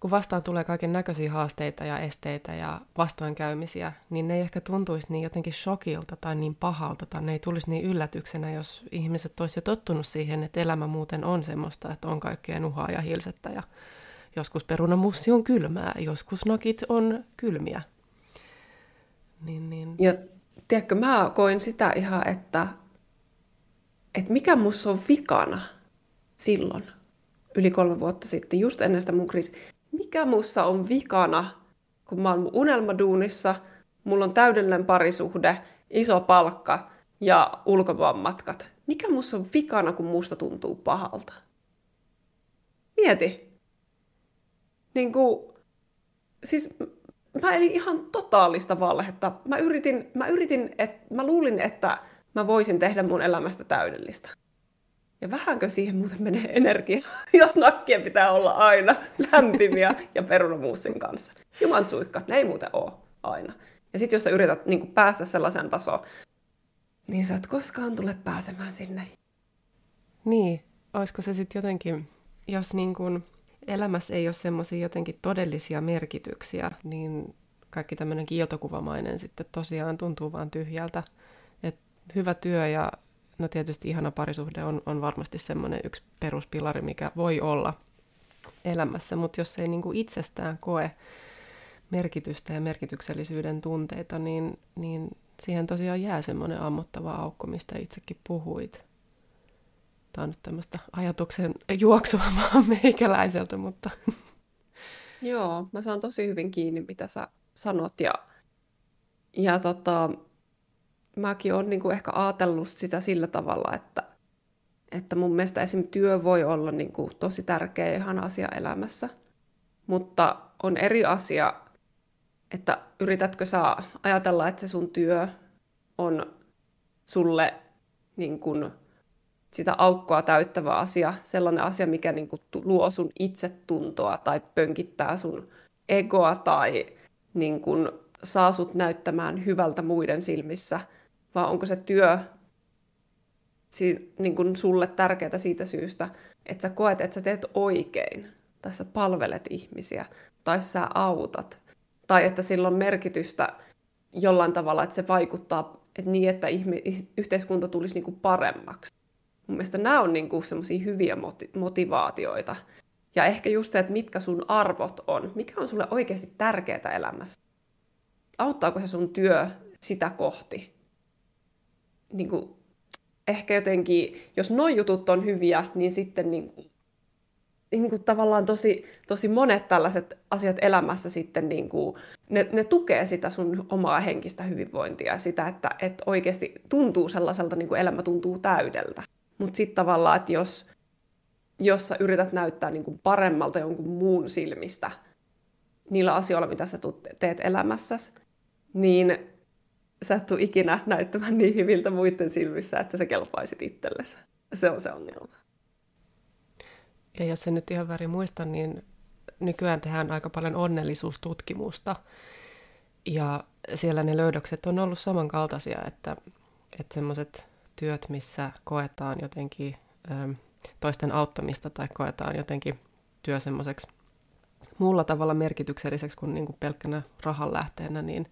kun vastaan tulee kaiken näköisiä haasteita ja esteitä ja vastoinkäymisiä, niin ne ei ehkä tuntuisi niin jotenkin shokilta tai niin pahalta tai ne ei tulisi niin yllätyksenä, jos ihmiset olisi jo tottunut siihen, että elämä muuten on semmoista, että on kaikkea nuhaa ja hilsettä ja joskus perunamussi on kylmää, joskus nakit on kylmiä. Niin, niin. Ja tiedätkö, mä koin sitä ihan, että, että mikä musta on vikana silloin, yli kolme vuotta sitten, just ennen sitä mun kriisi mikä mussa on vikana, kun mä oon unelmaduunissa, mulla on täydellinen parisuhde, iso palkka ja ulkomaanmatkat. Mikä mussa on vikana, kun musta tuntuu pahalta? Mieti. Niin kuin, siis mä elin ihan totaalista valhetta. Mä yritin, mä yritin, että mä luulin, että mä voisin tehdä mun elämästä täydellistä. Ja vähänkö siihen muuten menee energiaa, jos nakkien pitää olla aina lämpimiä ja perunamuusin kanssa. Juman suikka, ne ei muuten ole aina. Ja sitten jos sä yrität niin päästä sellaiseen tasoon, niin sä et koskaan tule pääsemään sinne. Niin, olisiko se sitten jotenkin, jos niin kun elämässä ei ole semmoisia jotenkin todellisia merkityksiä, niin kaikki tämmöinen kiiltokuvamainen sitten tosiaan tuntuu vaan tyhjältä. Et hyvä työ ja no tietysti ihana parisuhde on, on varmasti semmoinen yksi peruspilari, mikä voi olla elämässä, mutta jos ei niin kuin itsestään koe merkitystä ja merkityksellisyyden tunteita, niin, niin siihen tosiaan jää semmoinen ammottava aukko, mistä itsekin puhuit. Tämä on nyt tämmöistä ajatuksen juoksua meikäläiseltä, mutta... Joo, mä saan tosi hyvin kiinni, mitä sä sanot. Ja, ja tota, mäkin olen niin kuin ehkä ajatellut sitä sillä tavalla, että, että mun mielestä esim. työ voi olla niin kuin tosi tärkeä ihan asia elämässä. Mutta on eri asia, että yritätkö sä ajatella, että se sun työ on sulle niin kun, sitä aukkoa täyttävä asia, sellainen asia, mikä niin kun, luo sun itsetuntoa tai pönkittää sun egoa tai niin kun, saa sut näyttämään hyvältä muiden silmissä, vaan onko se työ si, niin kun sulle tärkeää siitä syystä, että sä koet, että sä teet oikein, tai sä palvelet ihmisiä, tai sä autat, tai että sillä on merkitystä jollain tavalla, että se vaikuttaa että niin, että ihme, yhteiskunta tulisi niin kuin paremmaksi. Mun mielestä nämä on niin semmoisia hyviä moti- motivaatioita. Ja ehkä just se, että mitkä sun arvot on, mikä on sulle oikeasti tärkeää elämässä. Auttaako se sun työ sitä kohti? Niin kuin, ehkä jotenkin, jos nuo jutut on hyviä, niin sitten niin kuin, niin kuin tavallaan tosi, tosi monet tällaiset asiat elämässä sitten, niin kuin, ne, ne tukee sitä sun omaa henkistä hyvinvointia sitä, että, että oikeasti tuntuu sellaiselta, niin kuin elämä tuntuu täydeltä. Mutta sitten tavallaan, että jos, jos sä yrität näyttää niin kuin paremmalta jonkun muun silmistä niillä asioilla, mitä sä teet elämässäsi, niin sä et tule ikinä näyttämään niin hyviltä muiden silmissä, että sä kelpaisit itsellesi. Se on se ongelma. Ja jos en nyt ihan väärin muista, niin nykyään tehdään aika paljon onnellisuustutkimusta. Ja siellä ne löydökset on ollut samankaltaisia, että, että semmoiset työt, missä koetaan jotenkin toisten auttamista tai koetaan jotenkin työ semmoiseksi muulla tavalla merkitykselliseksi kuin, niin kuin pelkkänä rahan lähteenä, niin,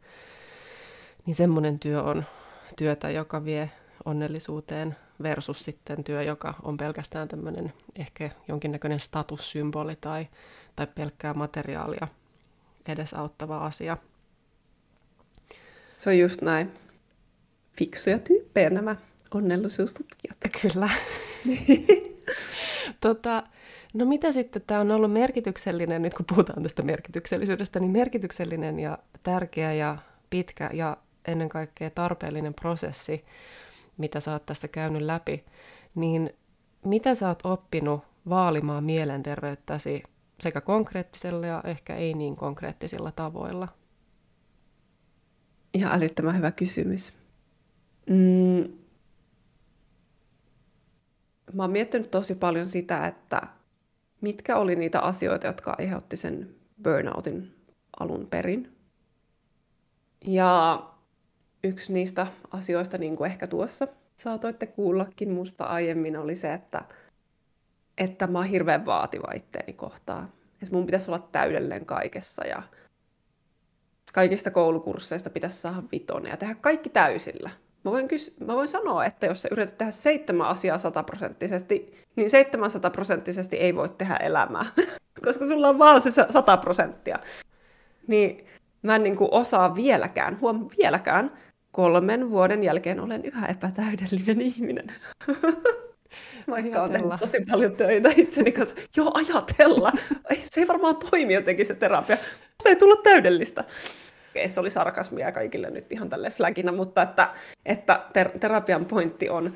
niin semmoinen työ on työtä, joka vie onnellisuuteen versus sitten työ, joka on pelkästään tämmöinen ehkä jonkinnäköinen statussymboli tai, tai pelkkää materiaalia edesauttava asia. Se on just näin. Fiksuja tyyppejä nämä onnellisuustutkijat. Kyllä. tota, no mitä sitten, tämä on ollut merkityksellinen, nyt kun puhutaan tästä merkityksellisyydestä, niin merkityksellinen ja tärkeä ja pitkä ja ennen kaikkea tarpeellinen prosessi mitä sä oot tässä käynyt läpi, niin mitä sä oot oppinut vaalimaan mielenterveyttäsi sekä konkreettisella ja ehkä ei niin konkreettisilla tavoilla? Ihan älyttömän hyvä kysymys. Mm. Mä oon miettinyt tosi paljon sitä, että mitkä oli niitä asioita, jotka aiheutti sen burnoutin alun perin. Ja yksi niistä asioista, niin kuin ehkä tuossa saatoitte kuullakin musta aiemmin, oli se, että, että mä oon hirveän vaativa itteeni kohtaan. Että mun pitäisi olla täydellinen kaikessa ja kaikista koulukursseista pitäisi saada vitonen ja tehdä kaikki täysillä. Mä voin, kys- mä voin sanoa, että jos sä yrität tehdä seitsemän asiaa sataprosenttisesti, niin seitsemän sataprosenttisesti ei voi tehdä elämää, koska sulla on vaan se sata prosenttia. Niin mä en niin kuin osaa vieläkään, huom, vieläkään kolmen vuoden jälkeen olen yhä epätäydellinen ihminen. Vaikka olen tehnyt tosi paljon töitä itseni kanssa. Joo, ajatella. Se ei varmaan toimi jotenkin se terapia. Mutta ei tulla täydellistä. Okei, se oli sarkasmia kaikille nyt ihan tälle flagina, mutta että, että ter- terapian pointti on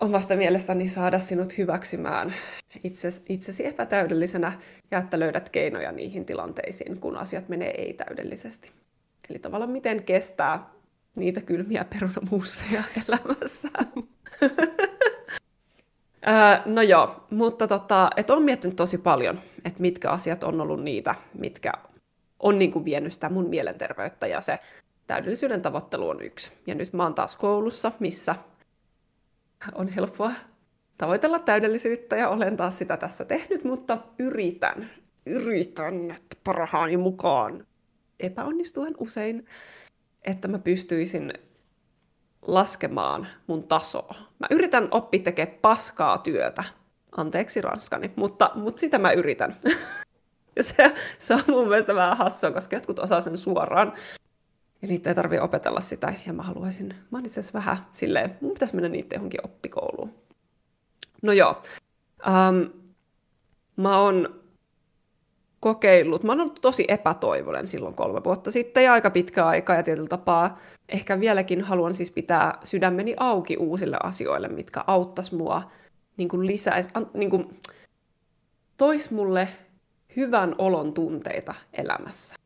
omasta mielestäni saada sinut hyväksymään itses, itsesi epätäydellisenä ja että löydät keinoja niihin tilanteisiin, kun asiat menee ei-täydellisesti. Eli tavallaan miten kestää niitä kylmiä perunamuusseja elämässä. no joo, mutta tota, et on miettinyt tosi paljon, että mitkä asiat on ollut niitä, mitkä on niin kuin vienyt sitä mun mielenterveyttä ja se täydellisyyden tavoittelu on yksi. Ja nyt mä oon taas koulussa, missä on helppoa tavoitella täydellisyyttä ja olen taas sitä tässä tehnyt, mutta yritän, yritän parhaani mukaan epäonnistuen usein että mä pystyisin laskemaan mun tasoa. Mä yritän oppia tekemään paskaa työtä. Anteeksi ranskani, mutta, mutta sitä mä yritän. ja se, se on mun mielestä vähän hassua, koska jotkut osaa sen suoraan. Ja niitä ei tarvitse opetella sitä. Ja mä haluaisin, mä itse vähän silleen, mun pitäisi mennä niitä johonkin oppikouluun. No joo. Um, mä oon kokeillut. Mä oon ollut tosi epätoivoinen silloin kolme vuotta sitten ja aika pitkä aika ja tietyllä tapaa ehkä vieläkin haluan siis pitää sydämeni auki uusille asioille, mitkä auttas mua niin kuin lisäis, an, niin kuin, tois mulle hyvän olon tunteita elämässä.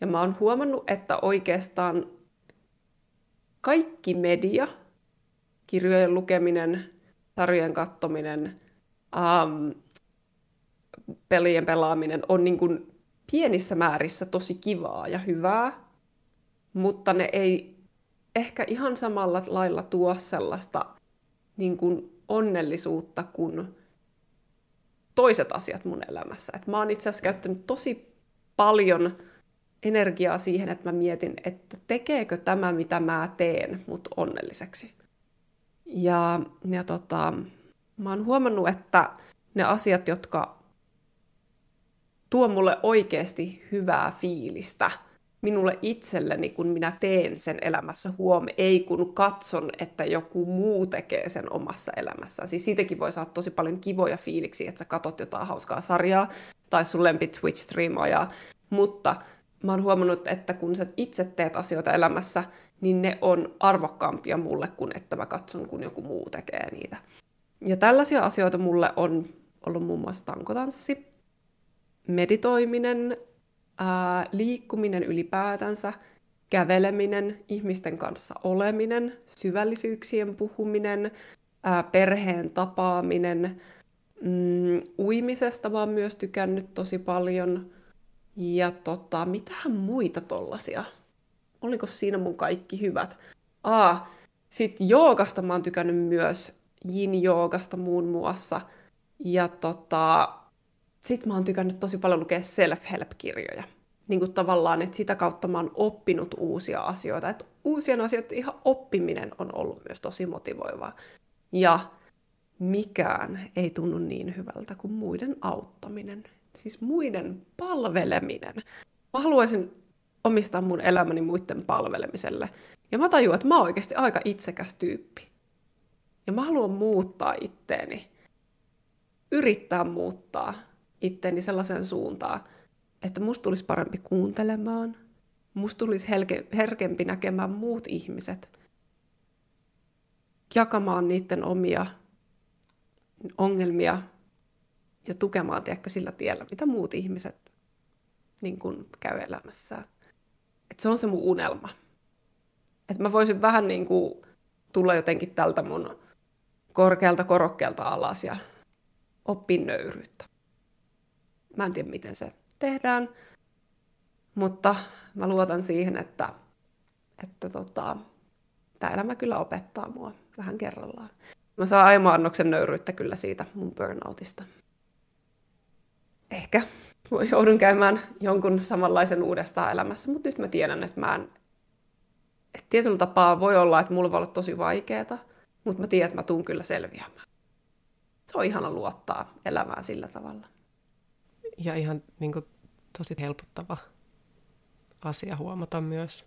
Ja mä oon huomannut, että oikeastaan kaikki media, kirjojen lukeminen, sarjojen kattominen, pelien pelaaminen on niin kuin pienissä määrissä tosi kivaa ja hyvää, mutta ne ei ehkä ihan samalla lailla tuo sellaista niin kuin onnellisuutta kuin toiset asiat mun elämässä. Et mä oon itse asiassa käyttänyt tosi paljon energiaa siihen, että mä mietin, että tekeekö tämä, mitä mä teen, mut onnelliseksi. Ja, ja tota, mä oon huomannut, että ne asiat, jotka tuo mulle oikeasti hyvää fiilistä minulle itselleni, kun minä teen sen elämässä huom, ei kun katson, että joku muu tekee sen omassa elämässään. Siis siitäkin voi saada tosi paljon kivoja fiiliksiä, että sä katot jotain hauskaa sarjaa tai sun lempi Twitch-striimaajaa, mutta mä oon huomannut, että kun sä itse teet asioita elämässä, niin ne on arvokkaampia mulle kuin että mä katson, kun joku muu tekee niitä. Ja tällaisia asioita mulle on ollut muun muassa tankotanssi, meditoiminen, ää, liikkuminen ylipäätänsä, käveleminen, ihmisten kanssa oleminen, syvällisyyksien puhuminen, ää, perheen tapaaminen, mm, uimisesta oon myös tykännyt tosi paljon. Ja tota, mitähän muita tollasia? Oliko siinä mun kaikki hyvät? Aa, sit joogasta mä oon tykännyt myös, yin-joogasta muun muassa. Ja tota, sit mä oon tykännyt tosi paljon lukea self-help-kirjoja. Niin kuin tavallaan, että sitä kautta mä oon oppinut uusia asioita. Että uusien asioiden ihan oppiminen on ollut myös tosi motivoivaa. Ja mikään ei tunnu niin hyvältä kuin muiden auttaminen. Siis muiden palveleminen. Mä haluaisin omistaa mun elämäni muiden palvelemiselle. Ja mä tajuan, että mä oon oikeasti aika itsekäs tyyppi. Ja mä haluan muuttaa itteeni. Yrittää muuttaa itteeni sellaiseen suuntaan, että musta tulisi parempi kuuntelemaan, musta tulisi helke, herkempi näkemään muut ihmiset, jakamaan niiden omia ongelmia ja tukemaan tiedätkö, sillä tiellä, mitä muut ihmiset niin kun, käy elämässään. Et se on se mun unelma. Että mä voisin vähän niin kuin tulla jotenkin tältä mun korkealta korokkeelta alas ja oppia nöyryyttä. Mä en tiedä, miten se tehdään, mutta mä luotan siihen, että, että tota, tämä elämä kyllä opettaa mua vähän kerrallaan. Mä saan aimo annoksen nöyryyttä kyllä siitä mun burnoutista. Ehkä joudun käymään jonkun samanlaisen uudestaan elämässä, mutta nyt mä tiedän, että mä en... Että tietyllä tapaa voi olla, että mulla voi olla tosi vaikeaa, mutta mä tiedän, että mä tuun kyllä selviämään. Se on ihana luottaa elämään sillä tavalla ja ihan niin kuin, tosi helpottava asia huomata myös.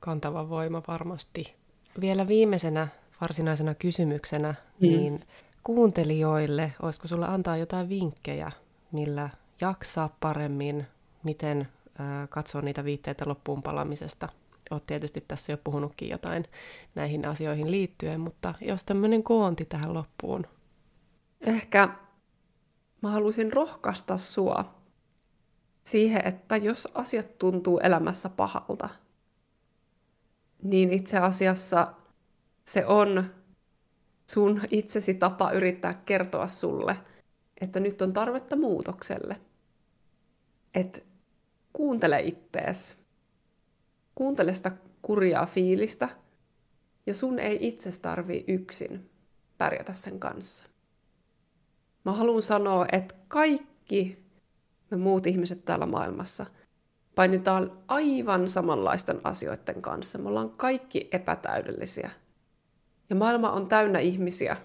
Kantava voima varmasti. Vielä viimeisenä varsinaisena kysymyksenä, mm. niin kuuntelijoille, olisiko sulla antaa jotain vinkkejä, millä jaksaa paremmin, miten äh, katsoa niitä viitteitä loppuun palamisesta? Olet tietysti tässä jo puhunutkin jotain näihin asioihin liittyen, mutta jos tämmöinen koonti tähän loppuun. Ehkä mä haluaisin rohkaista sua siihen, että jos asiat tuntuu elämässä pahalta, niin itse asiassa se on sun itsesi tapa yrittää kertoa sulle, että nyt on tarvetta muutokselle. että kuuntele ittees. Kuuntele sitä kurjaa fiilistä, ja sun ei itse tarvii yksin pärjätä sen kanssa. Mä haluan sanoa, että kaikki me muut ihmiset täällä maailmassa painitaan aivan samanlaisten asioiden kanssa. Me ollaan kaikki epätäydellisiä. Ja maailma on täynnä ihmisiä,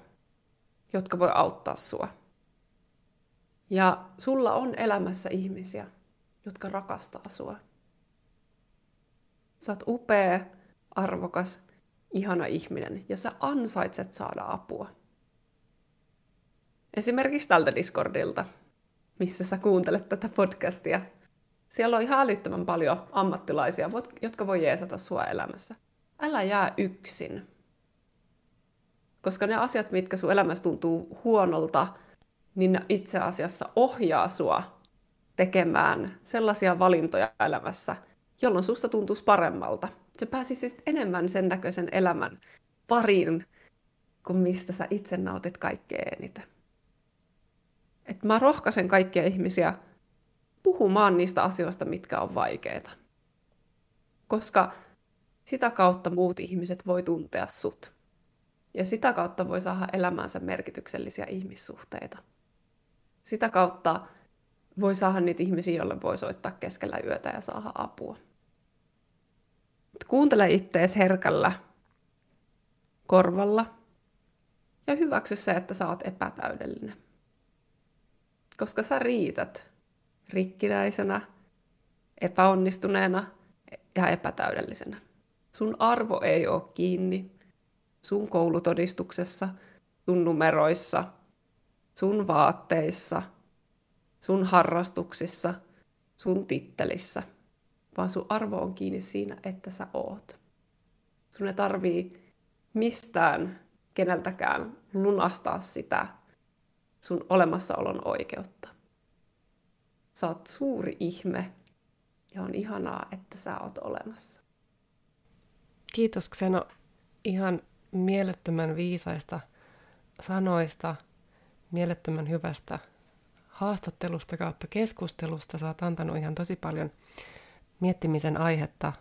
jotka voi auttaa sua. Ja sulla on elämässä ihmisiä, jotka rakastaa sua. Sä oot upea, arvokas, ihana ihminen ja sä ansaitset saada apua. Esimerkiksi tältä Discordilta, missä sä kuuntelet tätä podcastia. Siellä on ihan älyttömän paljon ammattilaisia, jotka voi jeesata sua elämässä. Älä jää yksin. Koska ne asiat, mitkä sun elämässä tuntuu huonolta, niin ne itse asiassa ohjaa sua tekemään sellaisia valintoja elämässä, jolloin susta tuntuisi paremmalta. Se pääsisi enemmän sen näköisen elämän pariin, kuin mistä sä itse nautit kaikkein eniten. Et mä rohkaisen kaikkia ihmisiä puhumaan niistä asioista, mitkä on vaikeita. Koska sitä kautta muut ihmiset voi tuntea sut. Ja sitä kautta voi saada elämänsä merkityksellisiä ihmissuhteita. Sitä kautta voi saada niitä ihmisiä, joille voi soittaa keskellä yötä ja saada apua. Kuuntele ittees herkällä korvalla ja hyväksy se, että sä oot epätäydellinen. Koska sä riität rikkinäisenä, epäonnistuneena ja epätäydellisenä. Sun arvo ei ole kiinni sun koulutodistuksessa, sun numeroissa, sun vaatteissa, sun harrastuksissa, sun tittelissä, vaan sun arvo on kiinni siinä, että sä oot. Sun ei tarvii mistään keneltäkään lunastaa sitä sun olemassaolon oikeutta. Sä oot suuri ihme ja on ihanaa, että sä oot olemassa. Kiitos Xeno ihan mielettömän viisaista sanoista, mielettömän hyvästä haastattelusta kautta keskustelusta. Sä oot antanut ihan tosi paljon miettimisen aihetta.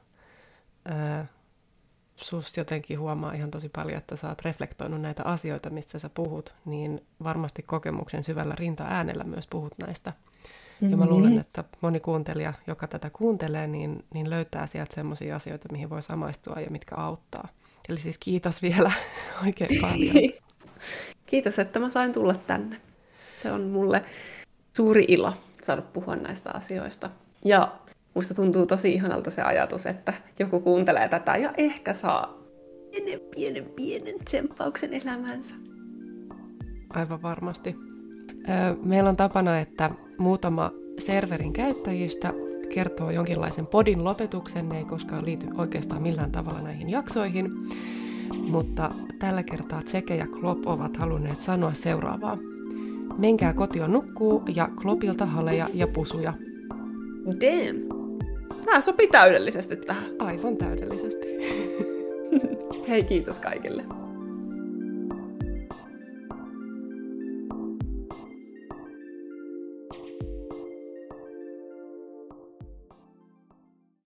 Sus jotenkin huomaa ihan tosi paljon, että sä oot reflektoinut näitä asioita, mistä sä puhut, niin varmasti kokemuksen syvällä rinta-äänellä myös puhut näistä. Mm-hmm. Ja mä luulen, mm-hmm. että moni kuuntelija, joka tätä kuuntelee, niin, niin löytää sieltä sellaisia asioita, mihin voi samaistua ja mitkä auttaa. Eli siis kiitos vielä oikein paljon. kiitos, että mä sain tulla tänne. Se on mulle suuri ilo saada puhua näistä asioista. Ja musta tuntuu tosi ihanalta se ajatus, että joku kuuntelee tätä ja ehkä saa pienen, pienen, pienen tsemppauksen elämänsä. Aivan varmasti. Meillä on tapana, että muutama serverin käyttäjistä kertoo jonkinlaisen podin lopetuksen, ne ei koskaan liity oikeastaan millään tavalla näihin jaksoihin, mutta tällä kertaa Tseke ja Klop ovat halunneet sanoa seuraavaa. Menkää kotiin nukkuu ja Klopilta haleja ja pusuja. Damn! Tämä sopii täydellisesti tähän. Aivan täydellisesti. Hei, kiitos kaikille.